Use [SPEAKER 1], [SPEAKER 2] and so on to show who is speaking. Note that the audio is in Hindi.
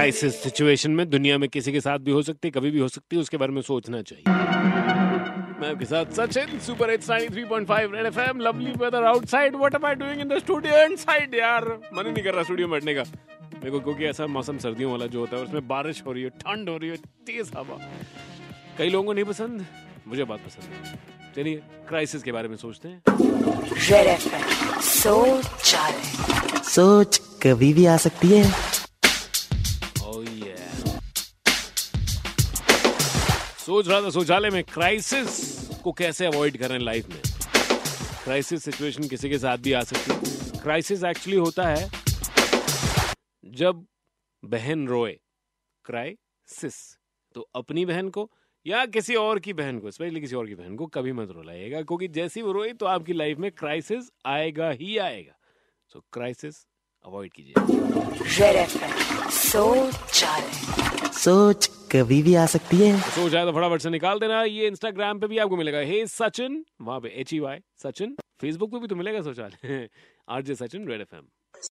[SPEAKER 1] क्राइसिस सिचुएशन में दुनिया में किसी के साथ भी हो सकती है कभी भी हो सकती है उसके बारे में सोचना चाहिए। मैं आपके साथ Sachin super eight nine three point five red FM lovely weather outside what am I doing in the studio inside यार? मन ही नहीं कर रहा स्टूडियो में बैठने का। मेरे को क्योंकि ऐसा मौसम सर्दियों वाला जो होता है उसमें बारिश हो रही है ठंड हो रही है तेज हवा। कई लोगों को नहीं पसंद? मुझे बात पसंद है। चलिए क्राइसिस के बारे में सोचते हैं।
[SPEAKER 2] सोच
[SPEAKER 3] सोच कभी भी आ सकती है.
[SPEAKER 1] सोच रहा था शौचालय में क्राइसिस को कैसे अवॉइड करें लाइफ में? क्राइसिस सिचुएशन किसी के साथ भी आ सकती है। क्राइसिस एक्चुअली होता है जब बहन रोए। क्राइसिस तो अपनी बहन को या किसी और की बहन को स्पेशली किसी और की बहन को कभी मत रुलाइएगा, क्योंकि जैसी वो रोई तो आपकी लाइफ में क्राइसिस आएगा ही आएगा। सो क्राइसिस अवॉइड कीजिए।
[SPEAKER 2] सोच
[SPEAKER 3] सोच कभी भी आ सकती है।
[SPEAKER 1] सोच आए तो फटाफट से निकाल देना। ये इंस्टाग्राम पे भी आपको मिलेगा। हे सचिन वहाँ पे H E Y Sachin. Facebook पे भी तो मिलेगा शौचालय आरजे सचिन रेड एफएम